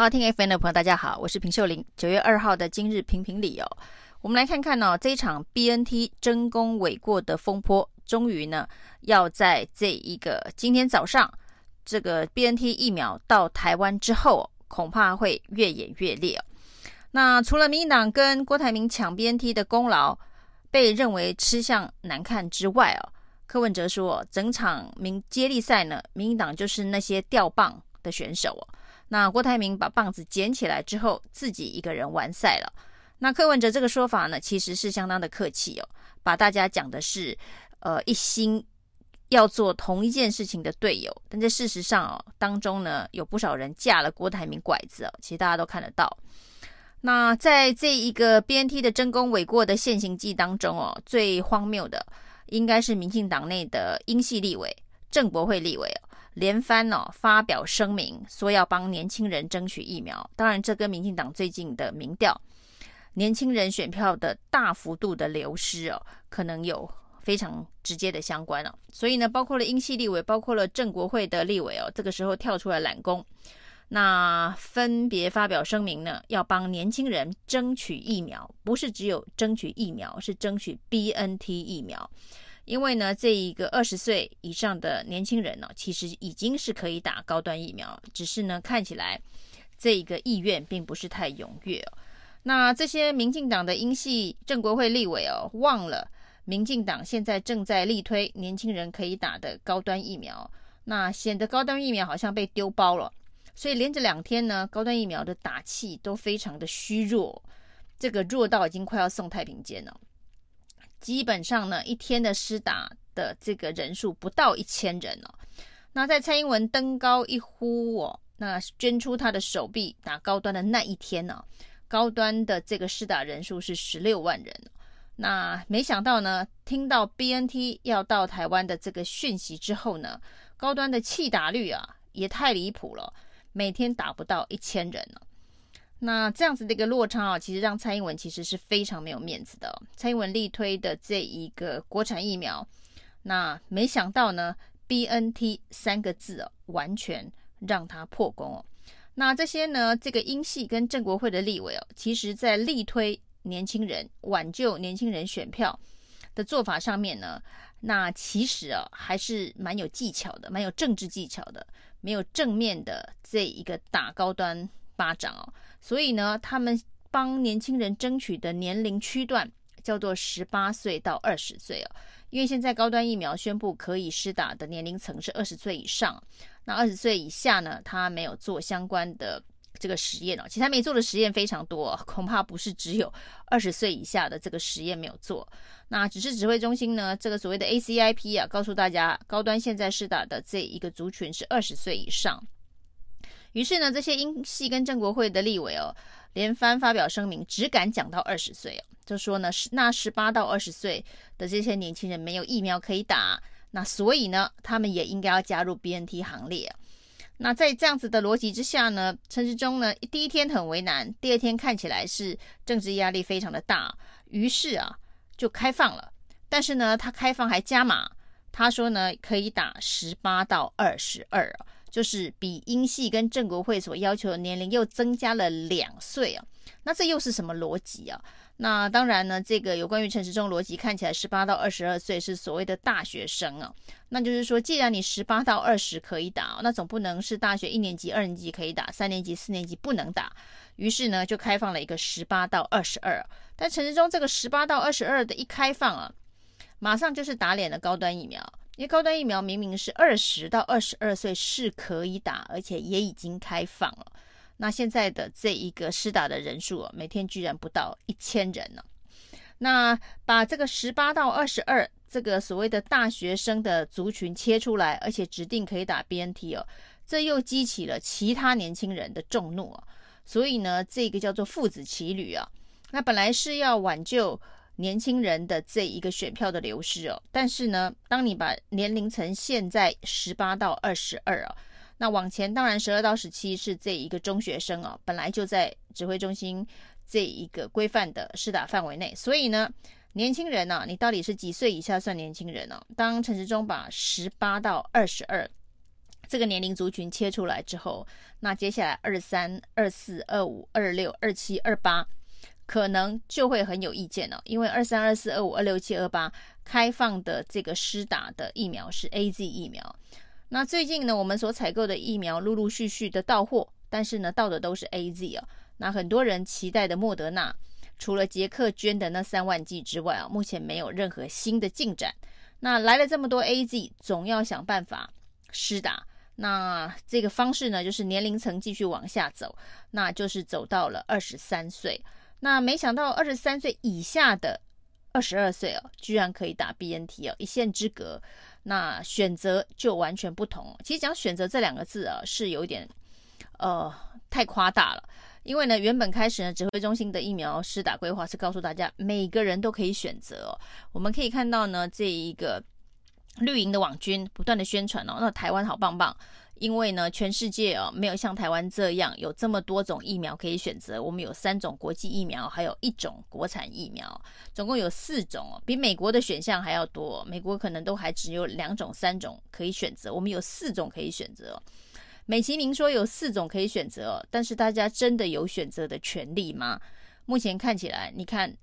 好，听 FM 的朋友，大家好，我是平秀玲。九月二号的今日评评理哦，我们来看看呢、哦，这一场 BNT 争功诿过的风波，终于呢要在这一个今天早上，这个 BNT 疫苗到台湾之后，恐怕会越演越烈哦。那除了民进党跟郭台铭抢 BNT 的功劳被认为吃相难看之外哦，柯文哲说，整场民接力赛呢，民进党就是那些吊棒的选手哦。那郭台铭把棒子捡起来之后，自己一个人完赛了。那柯文哲这个说法呢，其实是相当的客气哦，把大家讲的是，呃，一心要做同一件事情的队友。但在事实上哦，当中呢，有不少人架了郭台铭拐子哦，其实大家都看得到。那在这一个 BNT 的争功诿过的现行记当中哦，最荒谬的应该是民进党内的英系立委郑国会立委哦。连番哦发表声明，说要帮年轻人争取疫苗。当然，这跟民进党最近的民调，年轻人选票的大幅度的流失哦，可能有非常直接的相关哦。所以呢，包括了英系立委，包括了正国会的立委哦，这个时候跳出来揽功，那分别发表声明呢，要帮年轻人争取疫苗，不是只有争取疫苗，是争取 BNT 疫苗。因为呢，这一个二十岁以上的年轻人呢，其实已经是可以打高端疫苗，只是呢，看起来这一个意愿并不是太踊跃。那这些民进党的英系正国会立委哦，忘了民进党现在正在力推年轻人可以打的高端疫苗，那显得高端疫苗好像被丢包了，所以连着两天呢，高端疫苗的打气都非常的虚弱，这个弱到已经快要送太平间了。基本上呢，一天的施打的这个人数不到一千人哦。那在蔡英文登高一呼哦，那捐出他的手臂打高端的那一天呢，高端的这个施打人数是十六万人。那没想到呢，听到 BNT 要到台湾的这个讯息之后呢，高端的弃打率啊也太离谱了，每天打不到一千人了。那这样子的一个落差啊，其实让蔡英文其实是非常没有面子的。蔡英文力推的这一个国产疫苗，那没想到呢，BNT 三个字哦，完全让他破功哦。那这些呢，这个英系跟正国会的立委哦，其实在力推年轻人、挽救年轻人选票的做法上面呢，那其实啊，还是蛮有技巧的，蛮有政治技巧的，没有正面的这一个打高端巴掌哦。所以呢，他们帮年轻人争取的年龄区段叫做十八岁到二十岁哦，因为现在高端疫苗宣布可以施打的年龄层是二十岁以上，那二十岁以下呢，他没有做相关的这个实验哦。其实他没做的实验非常多，恐怕不是只有二十岁以下的这个实验没有做。那只是指挥中心呢，这个所谓的 ACIP 啊，告诉大家，高端现在施打的这一个族群是二十岁以上。于是呢，这些英系跟正国会的立委哦，连番发表声明，只敢讲到二十岁哦，就说呢，那十八到二十岁的这些年轻人没有疫苗可以打，那所以呢，他们也应该要加入 BNT 行列。那在这样子的逻辑之下呢，陈时中呢，第一天很为难，第二天看起来是政治压力非常的大，于是啊，就开放了。但是呢，他开放还加码，他说呢，可以打十八到二十二啊。就是比英系跟正国会所要求的年龄又增加了两岁啊，那这又是什么逻辑啊？那当然呢，这个有关于陈时中逻辑看起来十八到二十二岁是所谓的大学生啊，那就是说，既然你十八到二十可以打，那总不能是大学一年级、二年级可以打，三年级、四年级不能打。于是呢，就开放了一个十八到二十二。但陈时中这个十八到二十二的一开放啊，马上就是打脸了高端疫苗。因为高端疫苗明明是二十到二十二岁是可以打，而且也已经开放了。那现在的这一个施打的人数，每天居然不到一千人呢。那把这个十八到二十二这个所谓的大学生的族群切出来，而且指定可以打 BNT 哦，这又激起了其他年轻人的众怒啊。所以呢，这个叫做父子骑驴啊。那本来是要挽救。年轻人的这一个选票的流失哦，但是呢，当你把年龄层限在十八到二十二哦，那往前当然十二到十七是这一个中学生哦，本来就在指挥中心这一个规范的施打范围内，所以呢，年轻人呢、啊，你到底是几岁以下算年轻人呢、当陈时中把十八到二十二这个年龄族群切出来之后，那接下来二三、二四、二五、二六、二七、二八，可能就会很有意见了，因为二三、二四、二五、二六、七、二八开放的这个施打的疫苗是 AZ 疫苗。那最近呢，我们所采购的疫苗陆陆续续的到货，但是呢，到的都是 AZ 啊。那很多人期待的莫德纳，除了捷克捐的那三万剂之外啊，目前没有任何新的进展。那来了这么多 AZ，总要想办法施打。那这个方式呢，就是年龄层继续往下走，那就是走到了二十三岁。那没想到二十三岁以下的二十二岁哦，居然可以打 BNT 哦，一线之隔。那选择就完全不同。其实讲选择这两个字啊，是有点呃太夸大了。因为呢，原本开始呢，指挥中心的疫苗施打规划是告诉大家，每个人都可以选择哦。我们可以看到呢，这一个绿营的网军不断的宣传哦，那台湾好棒棒，因为呢，全世界哦没有像台湾这样有这么多种疫苗可以选择。我们有三种国际疫苗，还有一种国产疫苗，总共有四种哦，比美国的选项还要多。美国可能都还只有两种、三种可以选择，我们有四种可以选择。美其名说有四种可以选择，但是大家真的有选择的权利吗？目前看起来，你看，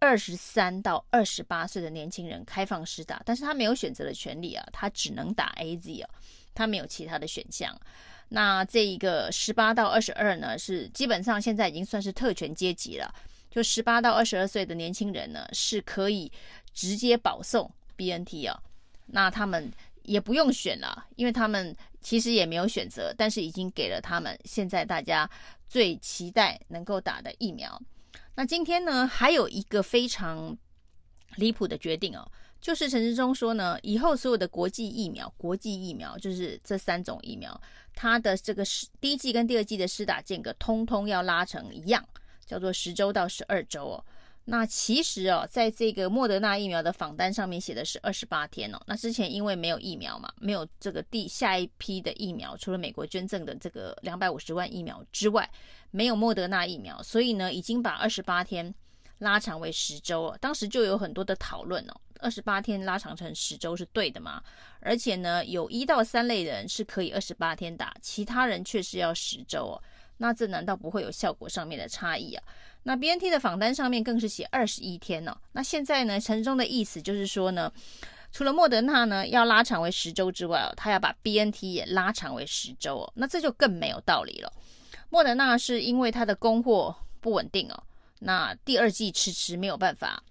二十三到二十八岁的年轻人开放施打，但是他没有选择的权利啊，他只能打 AZ 啊，他没有其他的选项。那这一个十八到二十二呢，是基本上现在已经算是特权阶级了，就十八到二十二岁的年轻人呢，是可以直接保送 BNT 啊，那他们也不用选了，因为他们。其实也没有选择，但是已经给了他们现在大家最期待能够打的疫苗。那今天呢，还有一个非常离谱的决定哦，就是陈时中说呢，以后所有的国际疫苗，国际疫苗就是这三种疫苗，它的这个是第一剂跟第二剂的施打间隔，通通要拉成一样，叫做十周到十二周哦。那其实哦，在这个莫德纳疫苗的访单上面写的是二十八天哦。那之前因为没有疫苗嘛，没有这个第下一批的疫苗，除了美国捐赠的这个两百五十万疫苗之外，没有莫德纳疫苗，所以呢，已经把二十八天拉长为十周哦。当时就有很多的讨论哦，二十八天拉长成十周是对的吗？而且呢，有一到三类人是可以二十八天打，其他人却是要十周哦。那这难道不会有效果上面的差异啊？那 BNT 的访单上面更是写二十一天、哦。那现在呢，陈时中的意思就是说呢，除了莫德纳呢要拉长为十周之外哦，他要把 BNT 也拉长为十周哦。那这就更没有道理了。莫德纳是因为它的供货不稳定哦，那第二季迟迟没有办法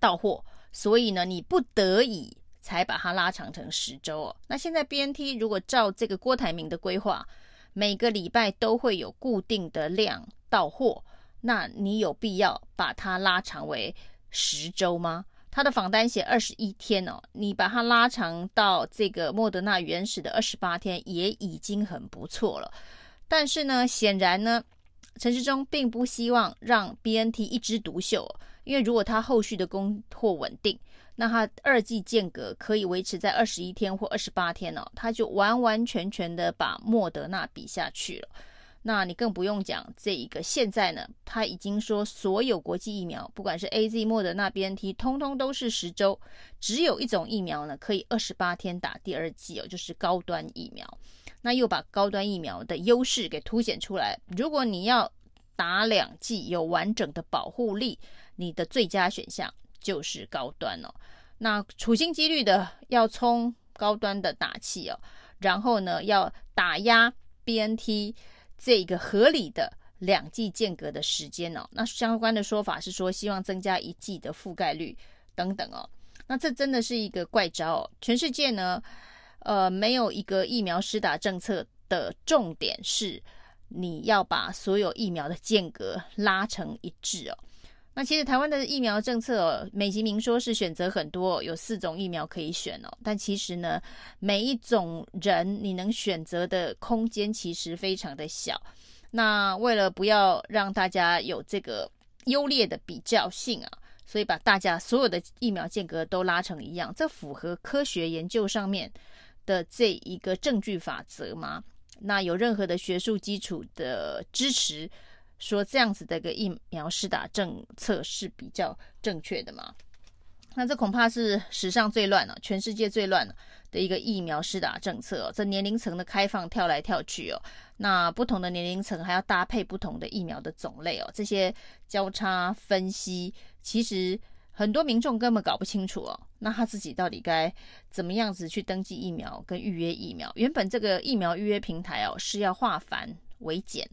到货，所以呢，你不得已才把它拉长成十周哦。那现在 BNT 如果照这个郭台铭的规划，每个礼拜都会有固定的量到货。那你有必要把它拉长为十周吗？他的访单写二十一天哦，你把它拉长到这个莫德纳原始的二十八天，也已经很不错了。但是呢，显然呢，陈时中并不希望让 BNT 一枝独秀，因为如果他后续的供货稳定，那他二剂间隔可以维持在二十一天或二十八天哦，他就完完全全的把莫德纳比下去了。那你更不用讲这一个，现在呢，他已经说所有国际疫苗，不管是 AZ、莫德纳、BNT，通通都是十周，只有一种疫苗呢，可以二十八天打第二剂哦，就是高端疫苗。那又把高端疫苗的优势给凸显出来。如果你要打两剂有完整的保护力，你的最佳选项就是高端哦。那处心积虑的要冲高端的打气哦，然后呢，要打压 BNT。这个合理的两剂间隔的时间哦，那相关的说法是说希望增加一剂的覆盖率等等哦，那这真的是一个怪招哦。全世界呢，呃，没有一个疫苗施打政策的重点是你要把所有疫苗的间隔拉成一致哦。那其实台湾的疫苗政策，美其名说是选择很多，有四种疫苗可以选哦。但其实呢，每一种人你能选择的空间其实非常的小。那为了不要让大家有这个优劣的比较性啊，所以把大家所有的疫苗间隔都拉成一样，这符合科学研究上面的这一个证据法则吗？那有任何的学术基础的支持？说这样子的一个疫苗施打政策是比较正确的吗？那这恐怕是史上最乱了，全世界最乱的一个疫苗施打政策哦。这年龄层的开放跳来跳去哦，那不同的年龄层还要搭配不同的疫苗的种类哦，这些交叉分析，其实很多民众根本搞不清楚哦。那他自己到底该怎么样子去登记疫苗跟预约疫苗？原本这个疫苗预约平台哦是要化繁为简，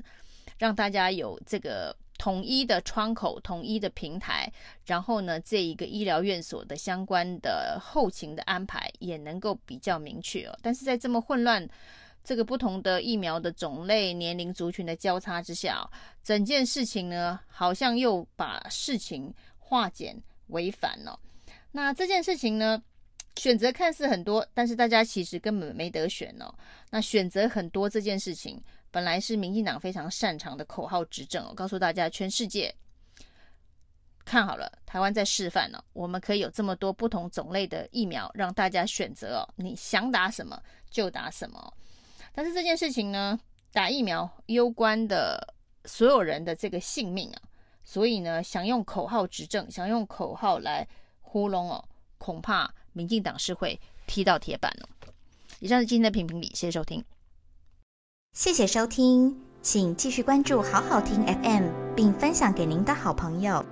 让大家有这个。统一的窗口，统一的平台，然后呢，这一个医疗院所的相关的后勤的安排也能够比较明确哦。但是在这么混乱，这个不同的疫苗的种类、年龄族群的交叉之下，整件事情呢，好像又把事情化简违反了哦。那这件事情呢，选择看似很多，但是大家其实根本没得选哦。那选择很多这件事情。本来是民进党非常擅长的口号执政，我告诉大家，全世界看好了，台湾在示范了，我们可以有这么多不同种类的疫苗让大家选择哦，你想打什么就打什么。但是这件事情呢，打疫苗攸关的所有人的这个性命啊，所以呢，想用口号执政，想用口号来糊弄哦，恐怕民进党是会踢到铁板了。以上是今天的评评理，谢谢收听。谢谢收听，请继续关注好好听 FM，并分享给您的好朋友。